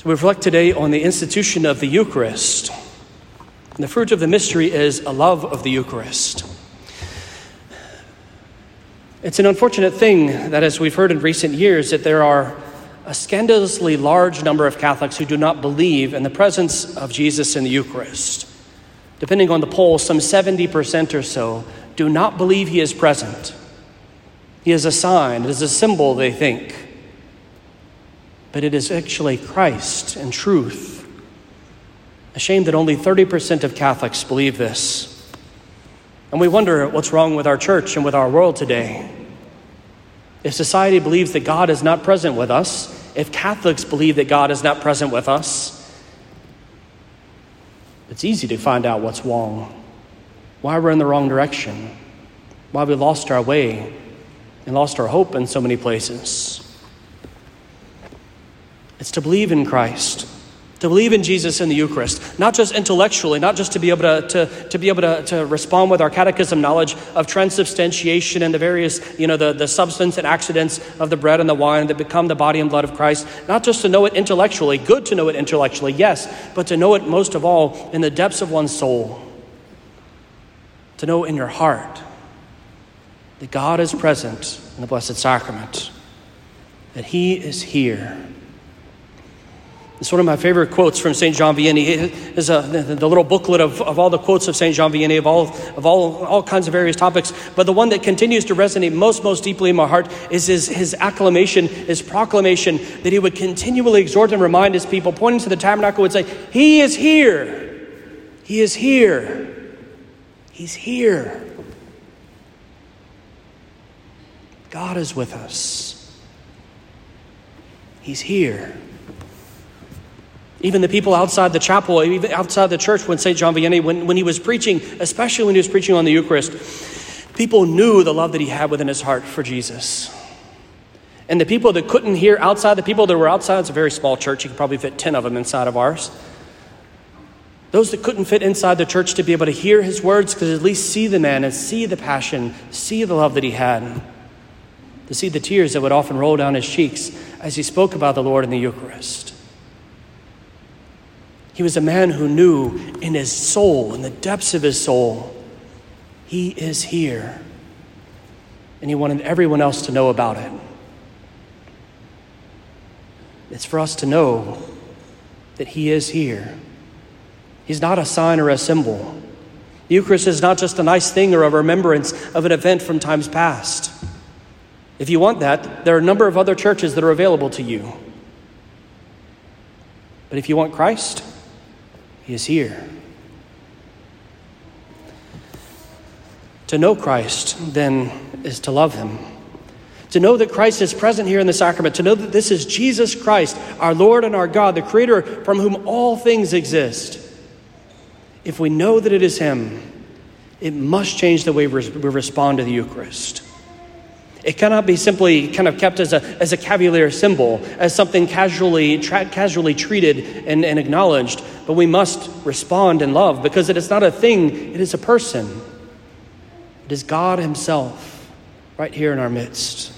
So we reflect today on the institution of the Eucharist. And the fruit of the mystery is a love of the Eucharist. It's an unfortunate thing that, as we've heard in recent years, that there are a scandalously large number of Catholics who do not believe in the presence of Jesus in the Eucharist. Depending on the poll, some 70% or so do not believe he is present. He is a sign, it is a symbol, they think. But it is actually Christ and truth. A shame that only 30% of Catholics believe this. And we wonder what's wrong with our church and with our world today. If society believes that God is not present with us, if Catholics believe that God is not present with us, it's easy to find out what's wrong, why we're in the wrong direction, why we lost our way and lost our hope in so many places. It's to believe in Christ to believe in Jesus in the Eucharist, not just intellectually, not just to be able to, to, to be able to, to respond with our catechism knowledge of transubstantiation and the various, you know, the, the substance and accidents of the bread and the wine that become the body and blood of Christ, not just to know it intellectually, good to know it intellectually, yes, but to know it most of all in the depths of one's soul, to know in your heart that God is present in the Blessed Sacrament, that He is here it's one of my favorite quotes from St. John Vianney. Is a, the, little booklet of, of all the quotes of St. John Vianney of all, of all, all kinds of various topics. But the one that continues to resonate most, most deeply in my heart is his, his acclamation, his proclamation that he would continually exhort and remind his people, pointing to the tabernacle, would say, He is here. He is here. He's here. God is with us. He's here. Even the people outside the chapel, even outside the church, when St. John Vianney, when, when he was preaching, especially when he was preaching on the Eucharist, people knew the love that he had within his heart for Jesus. And the people that couldn't hear outside, the people that were outside, it's a very small church, you could probably fit 10 of them inside of ours. Those that couldn't fit inside the church to be able to hear his words could at least see the man and see the passion, see the love that he had, to see the tears that would often roll down his cheeks as he spoke about the Lord in the Eucharist. He was a man who knew in his soul, in the depths of his soul, he is here. And he wanted everyone else to know about it. It's for us to know that he is here. He's not a sign or a symbol. The Eucharist is not just a nice thing or a remembrance of an event from times past. If you want that, there are a number of other churches that are available to you. But if you want Christ, he is here. To know Christ, then, is to love Him. To know that Christ is present here in the sacrament, to know that this is Jesus Christ, our Lord and our God, the Creator from whom all things exist. If we know that it is Him, it must change the way we respond to the Eucharist. It cannot be simply kind of kept as a, as a cavalier symbol, as something casually, tra- casually treated and, and acknowledged, but we must respond in love because it is not a thing, it is a person. It is God Himself right here in our midst.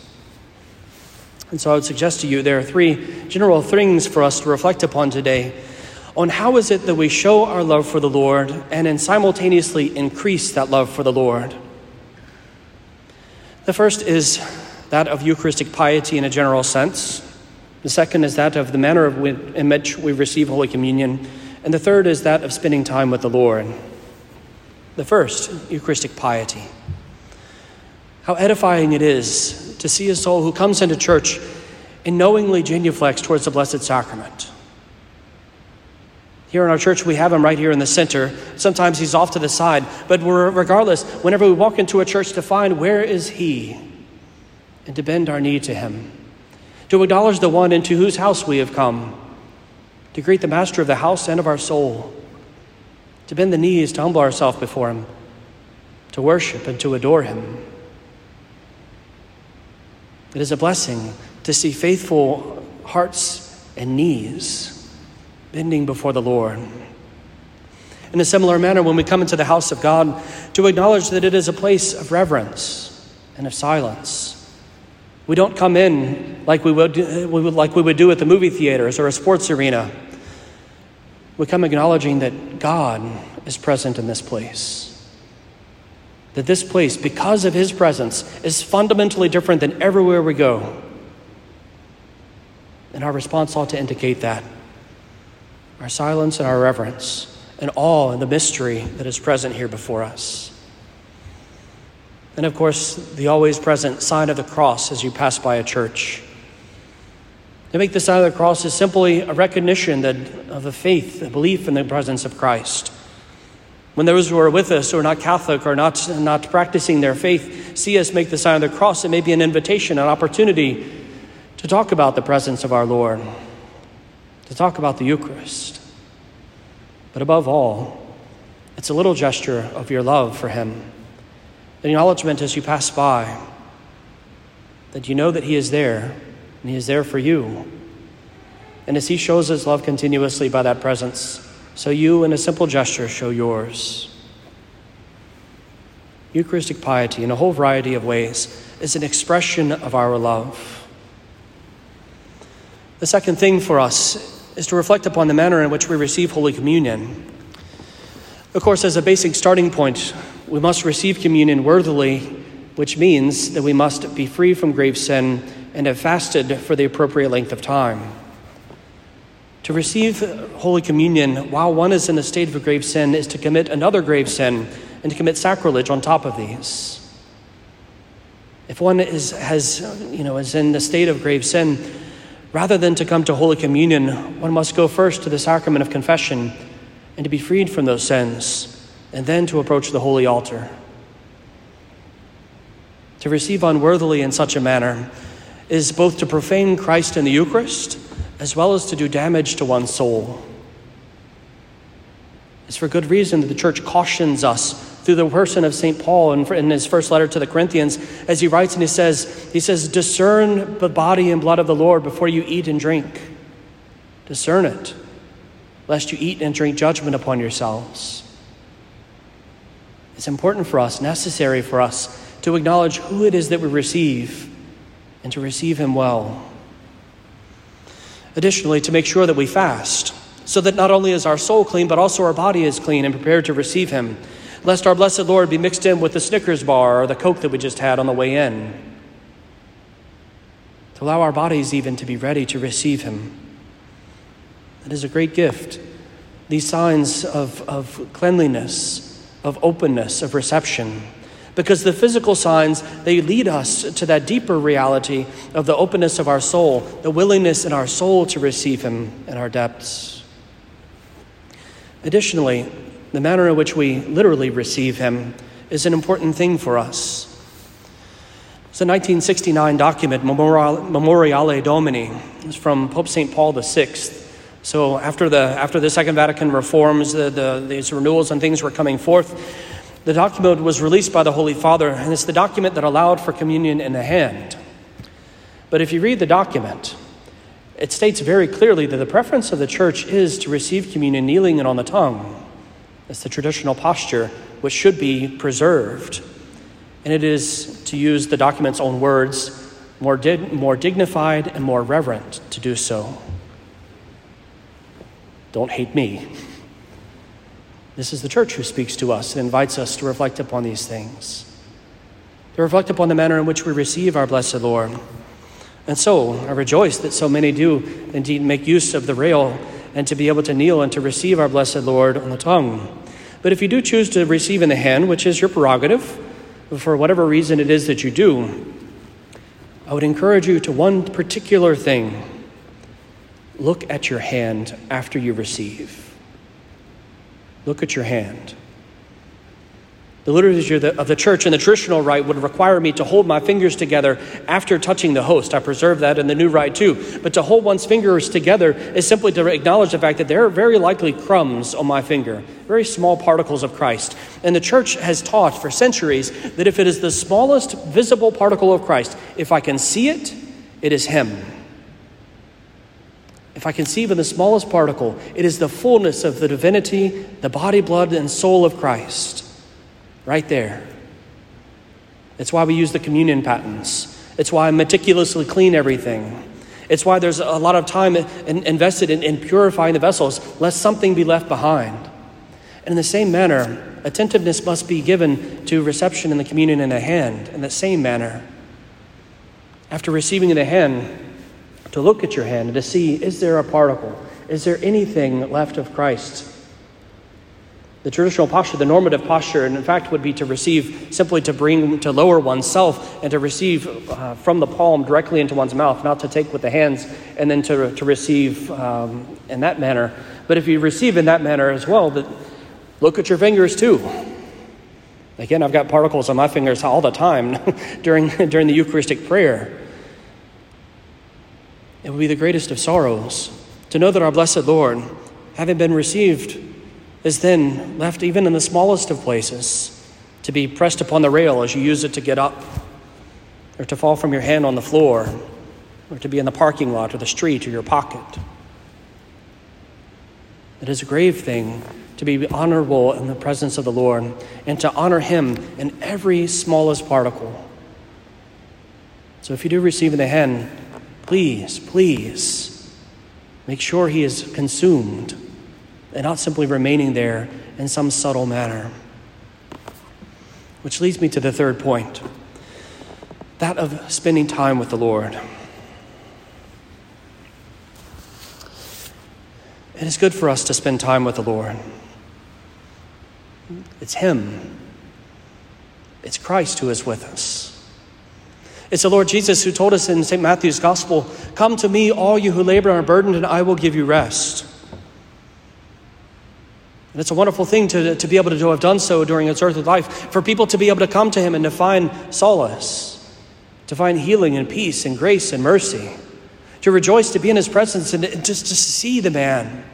And so I would suggest to you there are three general things for us to reflect upon today on how is it that we show our love for the Lord and then simultaneously increase that love for the Lord. The first is that of Eucharistic piety in a general sense. The second is that of the manner in which we receive Holy Communion. And the third is that of spending time with the Lord. The first, Eucharistic piety. How edifying it is to see a soul who comes into church and knowingly genuflects towards the Blessed Sacrament. Here in our church, we have him right here in the center. Sometimes he's off to the side, but regardless, whenever we walk into a church to find where is he and to bend our knee to him, to acknowledge the one into whose house we have come, to greet the master of the house and of our soul, to bend the knees, to humble ourselves before him, to worship and to adore him. It is a blessing to see faithful hearts and knees bending before the Lord. In a similar manner, when we come into the house of God, to acknowledge that it is a place of reverence and of silence. We don't come in like uh, we would, like we would do at the movie theaters or a sports arena. We come acknowledging that God is present in this place. That this place, because of His presence, is fundamentally different than everywhere we go. And our response ought to indicate that our silence and our reverence, and awe and the mystery that is present here before us. And of course, the always present sign of the cross as you pass by a church. To make the sign of the cross is simply a recognition that, of the faith, the belief in the presence of Christ. When those who are with us who are not Catholic or not, not practicing their faith see us make the sign of the cross, it may be an invitation, an opportunity to talk about the presence of our Lord to talk about the Eucharist. But above all, it's a little gesture of your love for Him, an acknowledgement as you pass by that you know that He is there and He is there for you. And as He shows His love continuously by that presence, so you, in a simple gesture, show yours. Eucharistic piety, in a whole variety of ways, is an expression of our love. The second thing for us is to reflect upon the manner in which we receive Holy Communion. Of course, as a basic starting point, we must receive communion worthily, which means that we must be free from grave sin and have fasted for the appropriate length of time. To receive Holy Communion while one is in a state of grave sin is to commit another grave sin and to commit sacrilege on top of these. If one is, has, you know, is in the state of grave sin, Rather than to come to Holy Communion, one must go first to the sacrament of confession and to be freed from those sins, and then to approach the holy altar. To receive unworthily in such a manner is both to profane Christ in the Eucharist as well as to do damage to one's soul. It's for good reason that the church cautions us through the person of St. Paul in, in his first letter to the Corinthians, as he writes and he says, he says, discern the body and blood of the Lord before you eat and drink. Discern it, lest you eat and drink judgment upon yourselves. It's important for us, necessary for us, to acknowledge who it is that we receive and to receive him well. Additionally, to make sure that we fast, so that not only is our soul clean, but also our body is clean and prepared to receive him lest our blessed Lord be mixed in with the Snickers bar or the Coke that we just had on the way in. To allow our bodies even to be ready to receive Him. That is a great gift. These signs of, of cleanliness, of openness, of reception. Because the physical signs, they lead us to that deeper reality of the openness of our soul, the willingness in our soul to receive Him in our depths. Additionally, the manner in which we literally receive Him is an important thing for us. It's a 1969 document, Memoriale Domini. From Pope St. Paul VI. So after the, after the Second Vatican reforms, the, the, these renewals and things were coming forth, the document was released by the Holy Father, and it's the document that allowed for communion in the hand. But if you read the document, it states very clearly that the preference of the church is to receive communion kneeling and on the tongue. It's the traditional posture which should be preserved. And it is, to use the document's own words, more, more dignified and more reverent to do so. Don't hate me. This is the church who speaks to us and invites us to reflect upon these things, to reflect upon the manner in which we receive our blessed Lord. And so I rejoice that so many do indeed make use of the rail and to be able to kneel and to receive our blessed Lord on the tongue. But if you do choose to receive in the hand, which is your prerogative, for whatever reason it is that you do, I would encourage you to one particular thing look at your hand after you receive. Look at your hand. The liturgy of the church and the traditional rite would require me to hold my fingers together after touching the host. I preserve that in the new rite too. But to hold one's fingers together is simply to acknowledge the fact that there are very likely crumbs on my finger, very small particles of Christ. And the church has taught for centuries that if it is the smallest visible particle of Christ, if I can see it, it is Him. If I conceive in the smallest particle, it is the fullness of the divinity, the body, blood, and soul of Christ right there. That's why we use the communion patens. It's why I meticulously clean everything. It's why there's a lot of time in, invested in, in purifying the vessels, lest something be left behind. And in the same manner, attentiveness must be given to reception in the communion in the hand. In the same manner, after receiving in the hand, to look at your hand and to see is there a particle? Is there anything left of Christ? The traditional posture, the normative posture, and in fact would be to receive simply to bring, to lower oneself and to receive uh, from the palm directly into one's mouth, not to take with the hands and then to, to receive um, in that manner. But if you receive in that manner as well, that look at your fingers too. Again, I've got particles on my fingers all the time during, during the Eucharistic prayer. It would be the greatest of sorrows to know that our blessed Lord, having been received is then left even in the smallest of places to be pressed upon the rail as you use it to get up, or to fall from your hand on the floor, or to be in the parking lot or the street or your pocket. It is a grave thing to be honorable in the presence of the Lord and to honor Him in every smallest particle. So if you do receive in the hand, please, please make sure He is consumed and not simply remaining there in some subtle manner. Which leads me to the third point that of spending time with the Lord. It is good for us to spend time with the Lord. It's Him, it's Christ who is with us. It's the Lord Jesus who told us in St. Matthew's Gospel Come to me, all you who labor and are burdened, and I will give you rest. And it's a wonderful thing to, to be able to have done so during its earthly life, for people to be able to come to Him and to find solace, to find healing and peace and grace and mercy, to rejoice to be in His presence and just to see the man,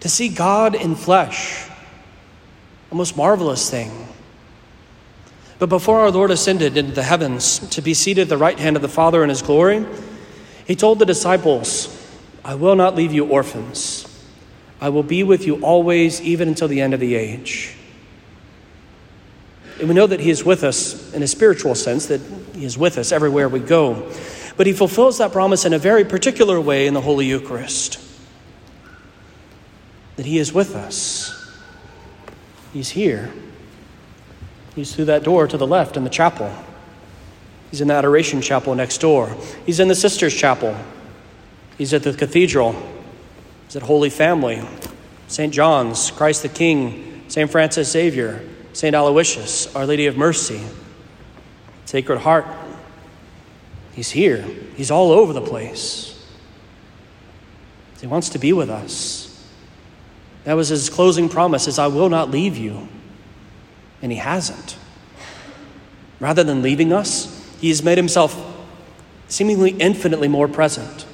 to see God in flesh. A most marvelous thing. But before our Lord ascended into the heavens to be seated at the right hand of the Father in His glory, He told the disciples, I will not leave you orphans. I will be with you always, even until the end of the age. And we know that He is with us in a spiritual sense, that He is with us everywhere we go. But He fulfills that promise in a very particular way in the Holy Eucharist that He is with us. He's here. He's through that door to the left in the chapel. He's in the adoration chapel next door. He's in the sisters' chapel. He's at the cathedral. Is it Holy Family, St. John's, Christ the King, St. Francis Xavier, St. Aloysius, Our Lady of Mercy, Sacred Heart. He's here. He's all over the place. He wants to be with us. That was his closing promise is I will not leave you. And he hasn't. Rather than leaving us, he has made himself seemingly infinitely more present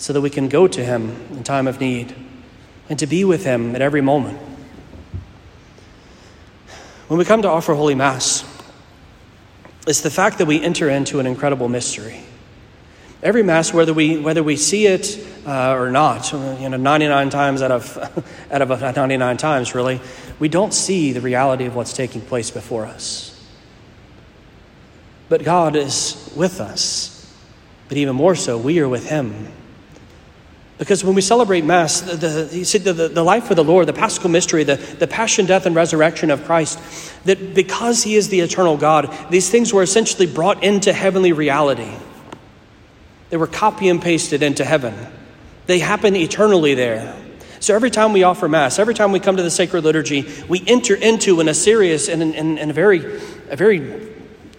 so that we can go to Him in time of need and to be with Him at every moment. When we come to offer Holy Mass, it's the fact that we enter into an incredible mystery. Every Mass, whether we, whether we see it uh, or not, you know, 99 times out of, out of 99 times, really, we don't see the reality of what's taking place before us. But God is with us, but even more so, we are with Him. Because when we celebrate Mass, the, the, the, the life of the Lord, the Paschal mystery, the, the passion, death, and resurrection of Christ, that because He is the eternal God, these things were essentially brought into heavenly reality. They were copy and pasted into heaven. They happen eternally there. So every time we offer Mass, every time we come to the sacred liturgy, we enter into in a serious and in, in a very, a very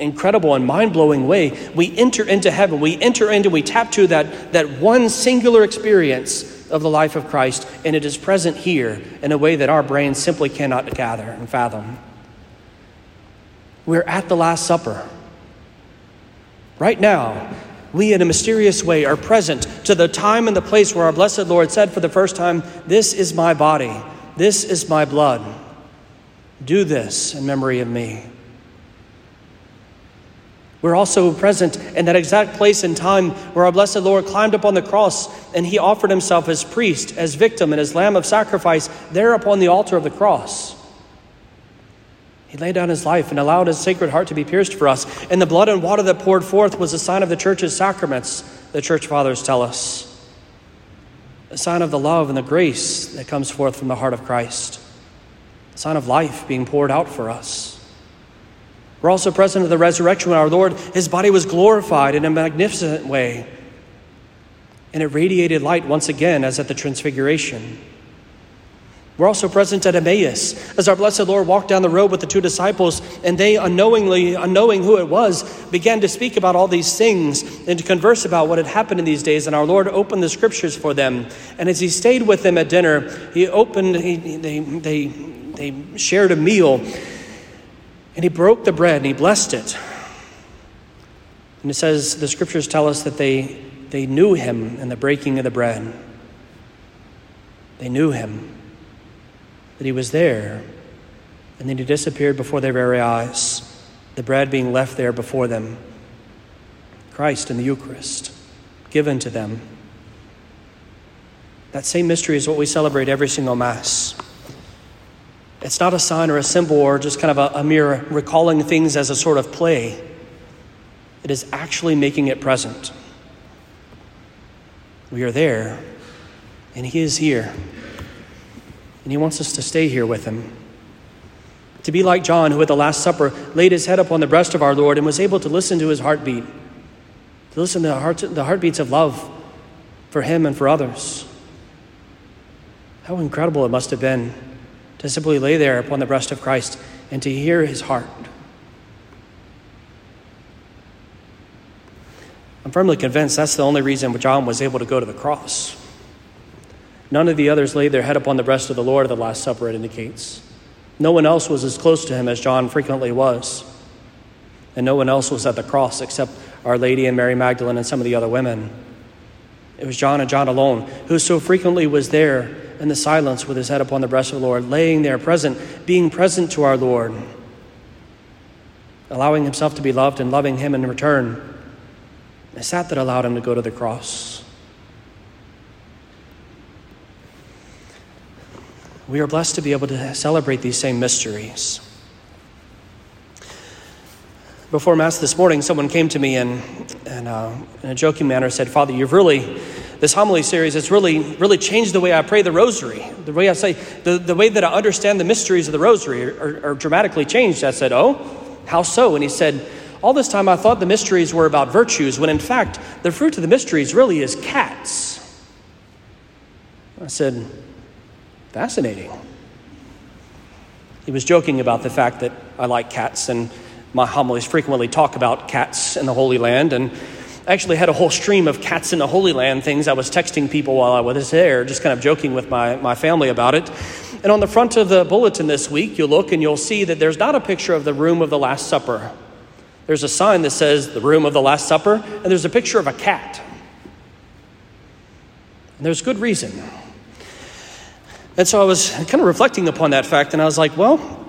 incredible and mind blowing way, we enter into heaven. We enter into, we tap to that, that one singular experience of the life of Christ, and it is present here in a way that our brains simply cannot gather and fathom. We're at the Last Supper. Right now, we in a mysterious way are present to the time and the place where our blessed Lord said for the first time, This is my body, this is my blood. Do this in memory of me. We're also present in that exact place and time where our blessed Lord climbed up on the cross and he offered himself as priest, as victim, and as lamb of sacrifice there upon the altar of the cross. He laid down his life and allowed his sacred heart to be pierced for us. And the blood and water that poured forth was a sign of the church's sacraments, the church fathers tell us. A sign of the love and the grace that comes forth from the heart of Christ. A sign of life being poured out for us. We're also present at the resurrection when our Lord, his body was glorified in a magnificent way. And it radiated light once again as at the transfiguration. We're also present at Emmaus as our blessed Lord walked down the road with the two disciples, and they, unknowingly, unknowing who it was, began to speak about all these things and to converse about what had happened in these days. And our Lord opened the scriptures for them. And as he stayed with them at dinner, he opened, he, they, they, they shared a meal, and he broke the bread and he blessed it. And it says, the scriptures tell us that they, they knew him in the breaking of the bread. They knew him that he was there, and then he disappeared before their very eyes, the bread being left there before them. Christ in the Eucharist, given to them. That same mystery is what we celebrate every single Mass. It's not a sign or a symbol or just kind of a, a mere recalling things as a sort of play. It is actually making it present. We are there, and He is here and he wants us to stay here with him. To be like John, who at the Last Supper laid his head upon the breast of our Lord and was able to listen to his heartbeat, to listen to the, heart, the heartbeats of love for him and for others. How incredible it must have been to simply lay there upon the breast of Christ and to hear his heart. I'm firmly convinced that's the only reason John was able to go to the cross. None of the others laid their head upon the breast of the Lord at the Last Supper, it indicates. No one else was as close to him as John frequently was. And no one else was at the cross except Our Lady and Mary Magdalene and some of the other women. It was John and John alone who so frequently was there in the silence with his head upon the breast of the Lord, laying there present, being present to our Lord, allowing himself to be loved and loving him in return. It's that that allowed him to go to the cross. we are blessed to be able to celebrate these same mysteries. Before Mass this morning, someone came to me and, and uh, in a joking manner said, Father, you've really, this homily series has really, really changed the way I pray the rosary. The way I say, the, the way that I understand the mysteries of the rosary are, are, are dramatically changed. I said, Oh, how so? And he said, All this time I thought the mysteries were about virtues, when in fact, the fruit of the mysteries really is cats. I said, Fascinating. He was joking about the fact that I like cats, and my homilies frequently talk about cats in the Holy Land. And Actually had a whole stream of cats in the Holy Land things I was texting people while I was there, just kind of joking with my, my family about it. And on the front of the bulletin this week, you'll look and you'll see that there's not a picture of the room of the Last Supper. There's a sign that says the room of the Last Supper, and there's a picture of a cat. And there's good reason. And so I was kind of reflecting upon that fact, and I was like, well,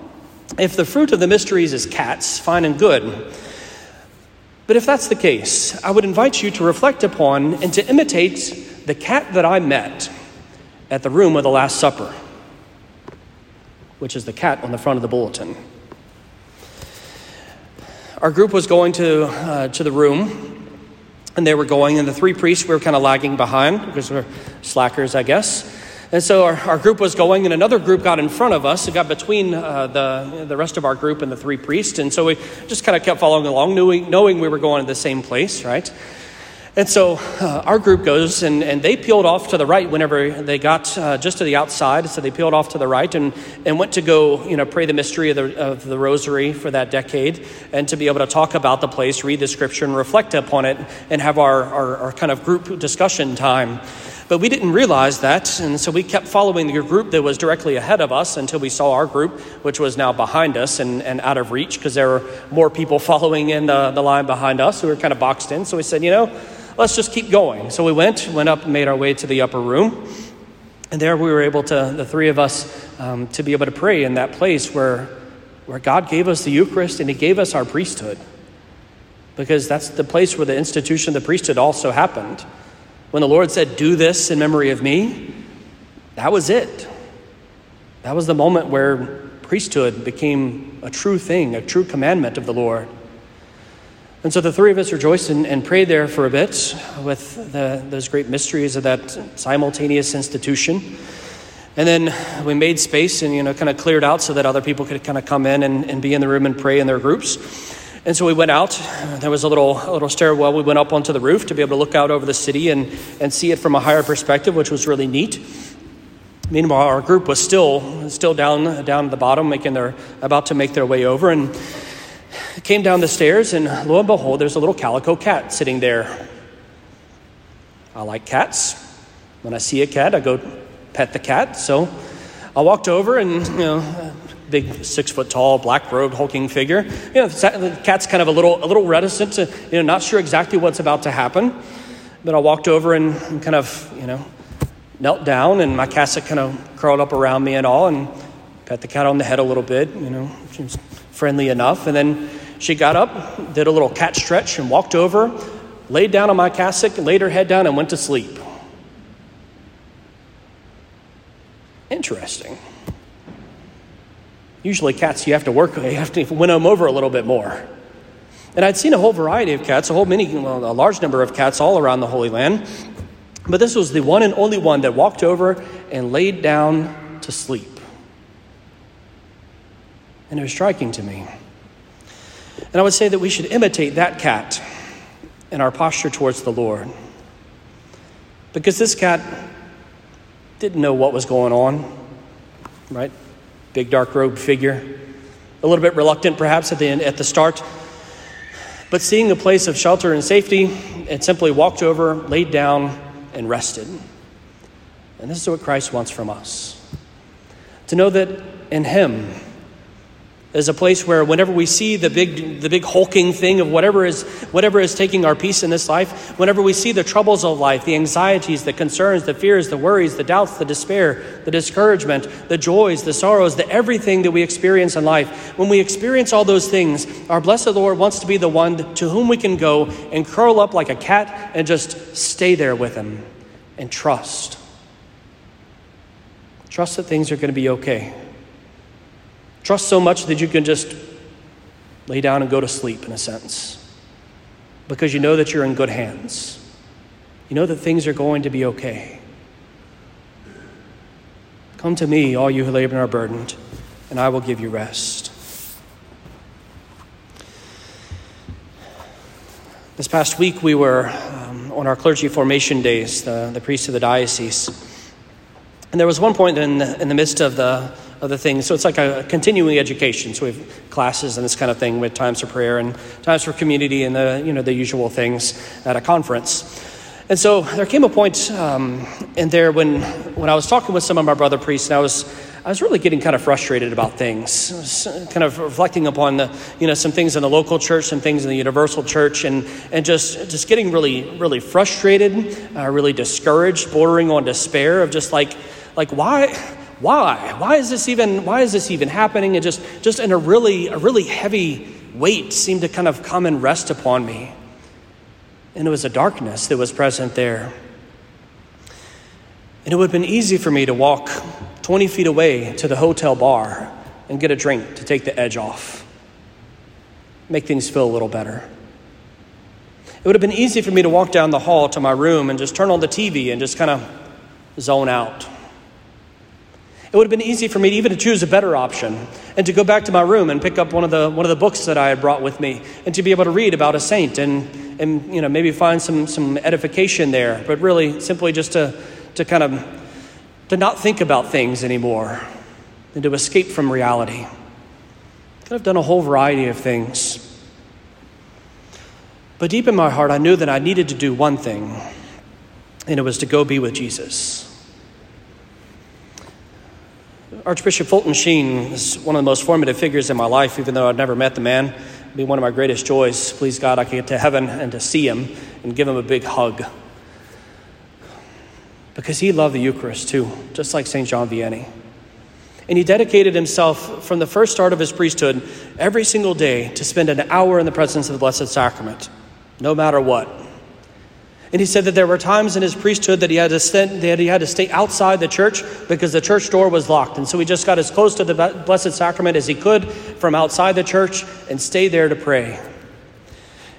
if the fruit of the mysteries is cats, fine and good. But if that's the case, I would invite you to reflect upon and to imitate the cat that I met at the room of the Last Supper, which is the cat on the front of the bulletin. Our group was going to, uh, to the room, and they were going, and the three priests we were kind of lagging behind because we're slackers, I guess. And so our, our group was going, and another group got in front of us. It got between uh, the, the rest of our group and the three priests. And so we just kind of kept following along, knowing, knowing we were going to the same place, right? And so uh, our group goes, and, and they peeled off to the right whenever they got uh, just to the outside. So they peeled off to the right and, and went to go, you know, pray the mystery of the, of the rosary for that decade and to be able to talk about the place, read the scripture, and reflect upon it and have our, our, our kind of group discussion time. But we didn't realize that, and so we kept following the group that was directly ahead of us until we saw our group, which was now behind us and, and out of reach because there were more people following in the, the line behind us who were kind of boxed in. So we said, you know, let's just keep going. So we went, went up and made our way to the upper room. And there we were able to, the three of us, um, to be able to pray in that place where, where God gave us the Eucharist and He gave us our priesthood. Because that's the place where the institution of the priesthood also happened. When the Lord said, Do this in memory of me, that was it. That was the moment where priesthood became a true thing, a true commandment of the Lord. And so the three of us rejoiced and, and prayed there for a bit with the, those great mysteries of that simultaneous institution. And then we made space and, you know, kind of cleared out so that other people could kind of come in and, and be in the room and pray in their groups. And so we went out. There was a little, a little stairwell. We went up onto the roof to be able to look out over the city and, and see it from a higher perspective, which was really neat. Meanwhile, our group was still, still down, down at the bottom, making their, about to make their way over. And came down the stairs, and lo and behold, there's a little calico cat sitting there. I like cats. When I see a cat, I go pet the cat. So I walked over, and you know, big six foot tall, black robed, hulking figure. You know, the cat's kind of a little, a little reticent, to, you know, not sure exactly what's about to happen. But I walked over and, kind of, you know, knelt down, and my cassock kind of curled up around me and all, and pet the cat on the head a little bit. You know, she was friendly enough, and then she got up, did a little cat stretch, and walked over, laid down on my cassock, laid her head down, and went to sleep. Interesting. Usually, cats, you have to work, you have to win them over a little bit more. And I'd seen a whole variety of cats, a whole many, a large number of cats all around the Holy Land. But this was the one and only one that walked over and laid down to sleep. And it was striking to me. And I would say that we should imitate that cat in our posture towards the Lord. Because this cat didn't know what was going on, right? Big dark robed figure, a little bit reluctant perhaps at the, end, at the start. But seeing a place of shelter and safety, it simply walked over, laid down, and rested. And this is what Christ wants from us to know that in Him, is a place where whenever we see the big, the big hulking thing of whatever is, whatever is taking our peace in this life, whenever we see the troubles of life, the anxieties, the concerns, the fears, the worries, the doubts, the despair, the discouragement, the joys, the sorrows, the everything that we experience in life, when we experience all those things, our blessed Lord wants to be the one to whom we can go and curl up like a cat and just stay there with Him and trust. Trust that things are going to be okay. Trust so much that you can just lay down and go to sleep, in a sense, because you know that you're in good hands. You know that things are going to be okay. Come to me, all you who labor and are burdened, and I will give you rest. This past week, we were um, on our clergy formation days, the, the priests of the diocese. And there was one point in the, in the midst of the other things. So it's like a continuing education. So we have classes and this kind of thing with times for prayer and times for community and the, you know, the usual things at a conference. And so there came a point um, in there when, when I was talking with some of my brother priests, and I was, I was really getting kind of frustrated about things, kind of reflecting upon the, you know, some things in the local church, some things in the universal church, and, and just, just getting really, really frustrated, uh, really discouraged, bordering on despair of just like, like why, why? Why is this even, why is this even happening? And just, just in a really, a really heavy weight seemed to kind of come and rest upon me. And it was a darkness that was present there. And it would have been easy for me to walk 20 feet away to the hotel bar and get a drink to take the edge off, make things feel a little better. It would have been easy for me to walk down the hall to my room and just turn on the TV and just kind of zone out. It would have been easy for me to even to choose a better option and to go back to my room and pick up one of the, one of the books that I had brought with me and to be able to read about a saint and, and you know, maybe find some, some edification there, but really simply just to, to kind of to not think about things anymore and to escape from reality. Could have done a whole variety of things. But deep in my heart, I knew that I needed to do one thing, and it was to go be with Jesus. Archbishop Fulton Sheen is one of the most formative figures in my life, even though I've never met the man. It'd be one of my greatest joys. Please God, I can get to heaven and to see him and give him a big hug. Because he loved the Eucharist too, just like St. John Vianney. And he dedicated himself from the first start of his priesthood every single day to spend an hour in the presence of the Blessed Sacrament, no matter what. And he said that there were times in his priesthood that he had to stay, that he had to stay outside the church because the church door was locked. And so he just got as close to the Blessed Sacrament as he could from outside the church and stayed there to pray.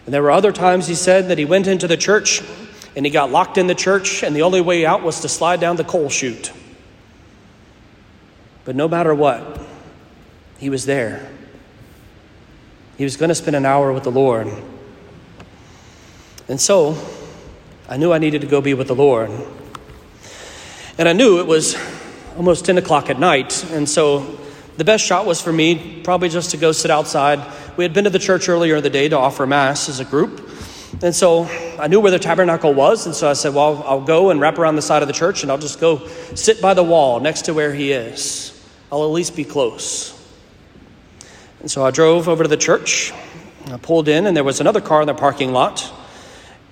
And there were other times, he said, that he went into the church and he got locked in the church, and the only way out was to slide down the coal chute. But no matter what, he was there. He was going to spend an hour with the Lord. And so, I knew I needed to go be with the Lord. And I knew it was almost 10 o'clock at night. And so, the best shot was for me probably just to go sit outside. We had been to the church earlier in the day to offer Mass as a group. And so I knew where the tabernacle was, and so I said, Well, I'll go and wrap around the side of the church, and I'll just go sit by the wall next to where he is. I'll at least be close. And so I drove over to the church. I pulled in, and there was another car in the parking lot.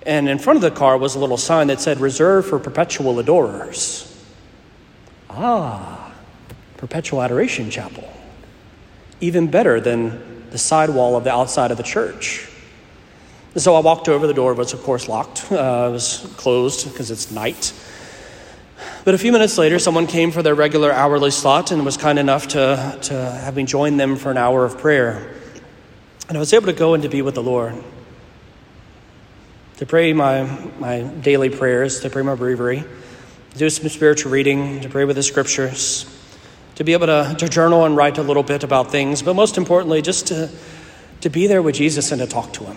And in front of the car was a little sign that said, Reserved for perpetual adorers. Ah, perpetual adoration chapel. Even better than the sidewall of the outside of the church. So I walked over. The door was, of course, locked. Uh, it was closed because it's night. But a few minutes later, someone came for their regular hourly slot and was kind enough to, to have me join them for an hour of prayer. And I was able to go and to be with the Lord, to pray my, my daily prayers, to pray my breviary, do some spiritual reading, to pray with the scriptures, to be able to, to journal and write a little bit about things, but most importantly, just to, to be there with Jesus and to talk to him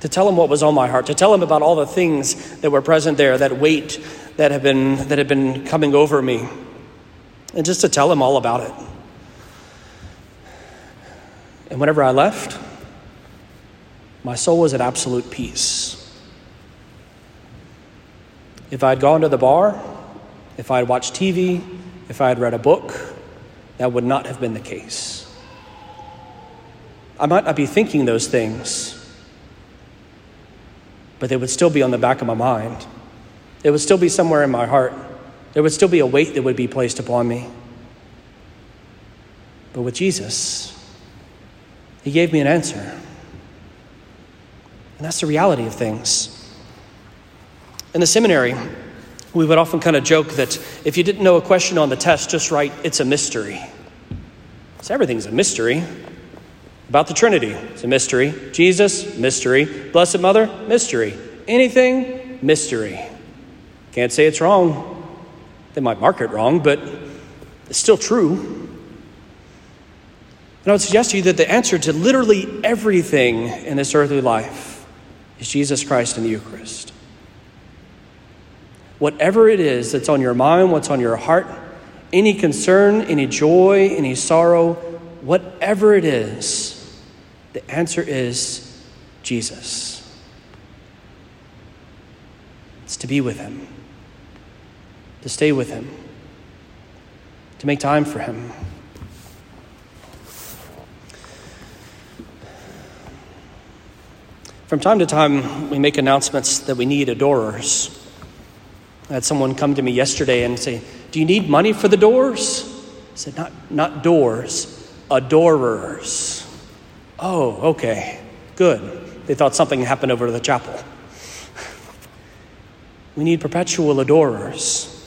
to tell him what was on my heart, to tell him about all the things that were present there, that weight that had been, that had been coming over me, and just to tell him all about it. And whenever I left, my soul was at absolute peace. If I had gone to the bar, if I had watched TV, if I had read a book, that would not have been the case. I might not be thinking those things but they would still be on the back of my mind. It would still be somewhere in my heart. There would still be a weight that would be placed upon me. But with Jesus, He gave me an answer. And that's the reality of things. In the seminary, we would often kind of joke that if you didn't know a question on the test, just write, it's a mystery. So everything's a mystery. About the Trinity, it's a mystery. Jesus, mystery. Blessed Mother, mystery. Anything, mystery. Can't say it's wrong. They might mark it wrong, but it's still true. And I would suggest to you that the answer to literally everything in this earthly life is Jesus Christ in the Eucharist. Whatever it is that's on your mind, what's on your heart, any concern, any joy, any sorrow, whatever it is, the answer is Jesus. It's to be with Him, to stay with Him, to make time for Him. From time to time, we make announcements that we need adorers. I had someone come to me yesterday and say, Do you need money for the doors? I said, Not, not doors, adorers. Oh, okay, good. They thought something happened over to the chapel. We need perpetual adorers,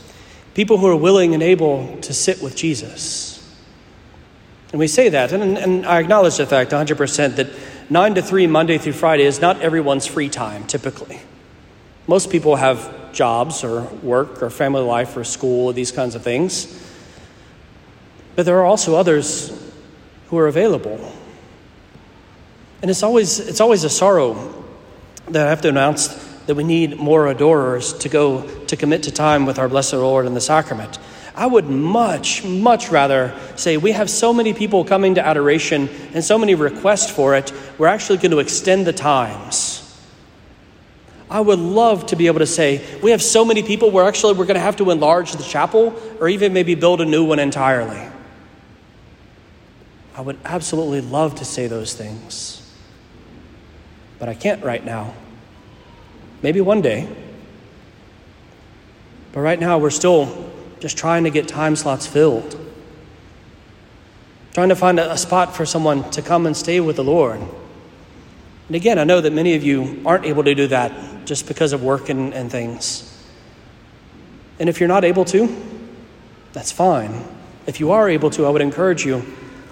people who are willing and able to sit with Jesus. And we say that, and, and I acknowledge the fact 100% that 9 to 3, Monday through Friday, is not everyone's free time typically. Most people have jobs or work or family life or school or these kinds of things. But there are also others who are available and it's always, it's always a sorrow that I have to announce that we need more adorers to go to commit to time with our blessed Lord in the sacrament. I would much, much rather say we have so many people coming to adoration and so many requests for it, we're actually going to extend the times. I would love to be able to say, we have so many people, we're actually we're going to have to enlarge the chapel or even maybe build a new one entirely. I would absolutely love to say those things but I can't right now. Maybe one day. But right now, we're still just trying to get time slots filled, trying to find a, spot for someone to come and stay with the Lord. And again, I know that many of you aren't able to do that just because of work and, and things. And if you're not able to, that's fine. If you are able to, I would encourage you,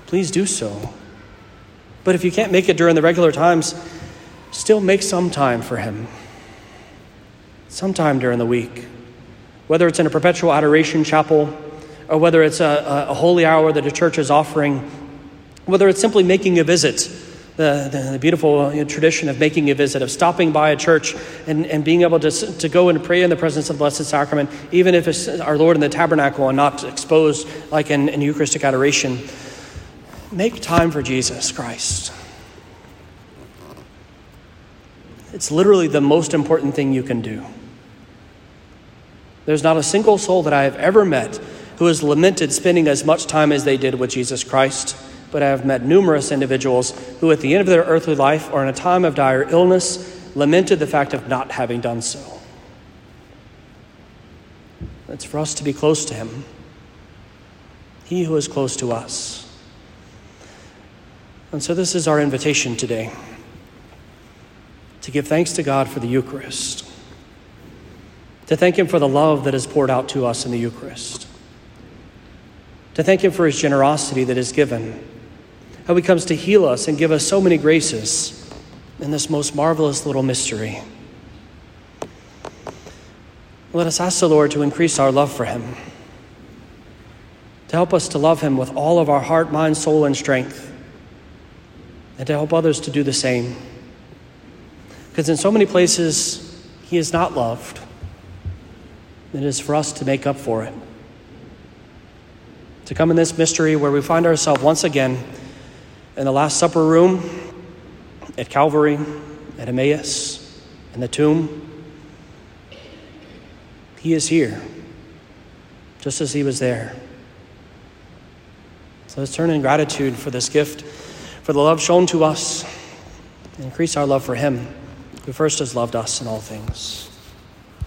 please do so. But if you can't make it during the regular times, still make some time for Him. Sometime during the week. Whether it's in a perpetual adoration chapel, or whether it's a, a holy hour that a church is offering, whether it's simply making a visit the, the, the, beautiful you know, tradition of making a visit, of stopping by a church and, and being able to, to go and pray in the presence of the Blessed Sacrament, even if it's our Lord in the tabernacle and not exposed like in, in Eucharistic adoration. Make time for Jesus Christ. It's literally the most important thing you can do. There's not a single soul that I have ever met who has lamented spending as much time as they did with Jesus Christ but I have met numerous individuals who, at the end of their earthly life or in a time of dire illness, lamented the fact of not having done so. It's for us to be close to Him, He who is close to us. And so, this is our invitation today to give thanks to God for the Eucharist, to thank Him for the love that is poured out to us in the Eucharist, to thank Him for His generosity that is given how he comes to heal us and give us so many graces in this most marvelous little mystery. Let us ask the Lord to increase our love for him, to help us to love him with all of our heart, mind, soul, and strength, and to help others to do the same. Because in so many places, he is not loved. It is for us to make up for it. To come in this mystery where we find ourselves once again in the Last Supper room, at Calvary, at Emmaus, in the tomb. He is here, just as He was there. So let's turn in gratitude for this gift, for the love shown to us, and increase our love for Him, who first has loved us in all things.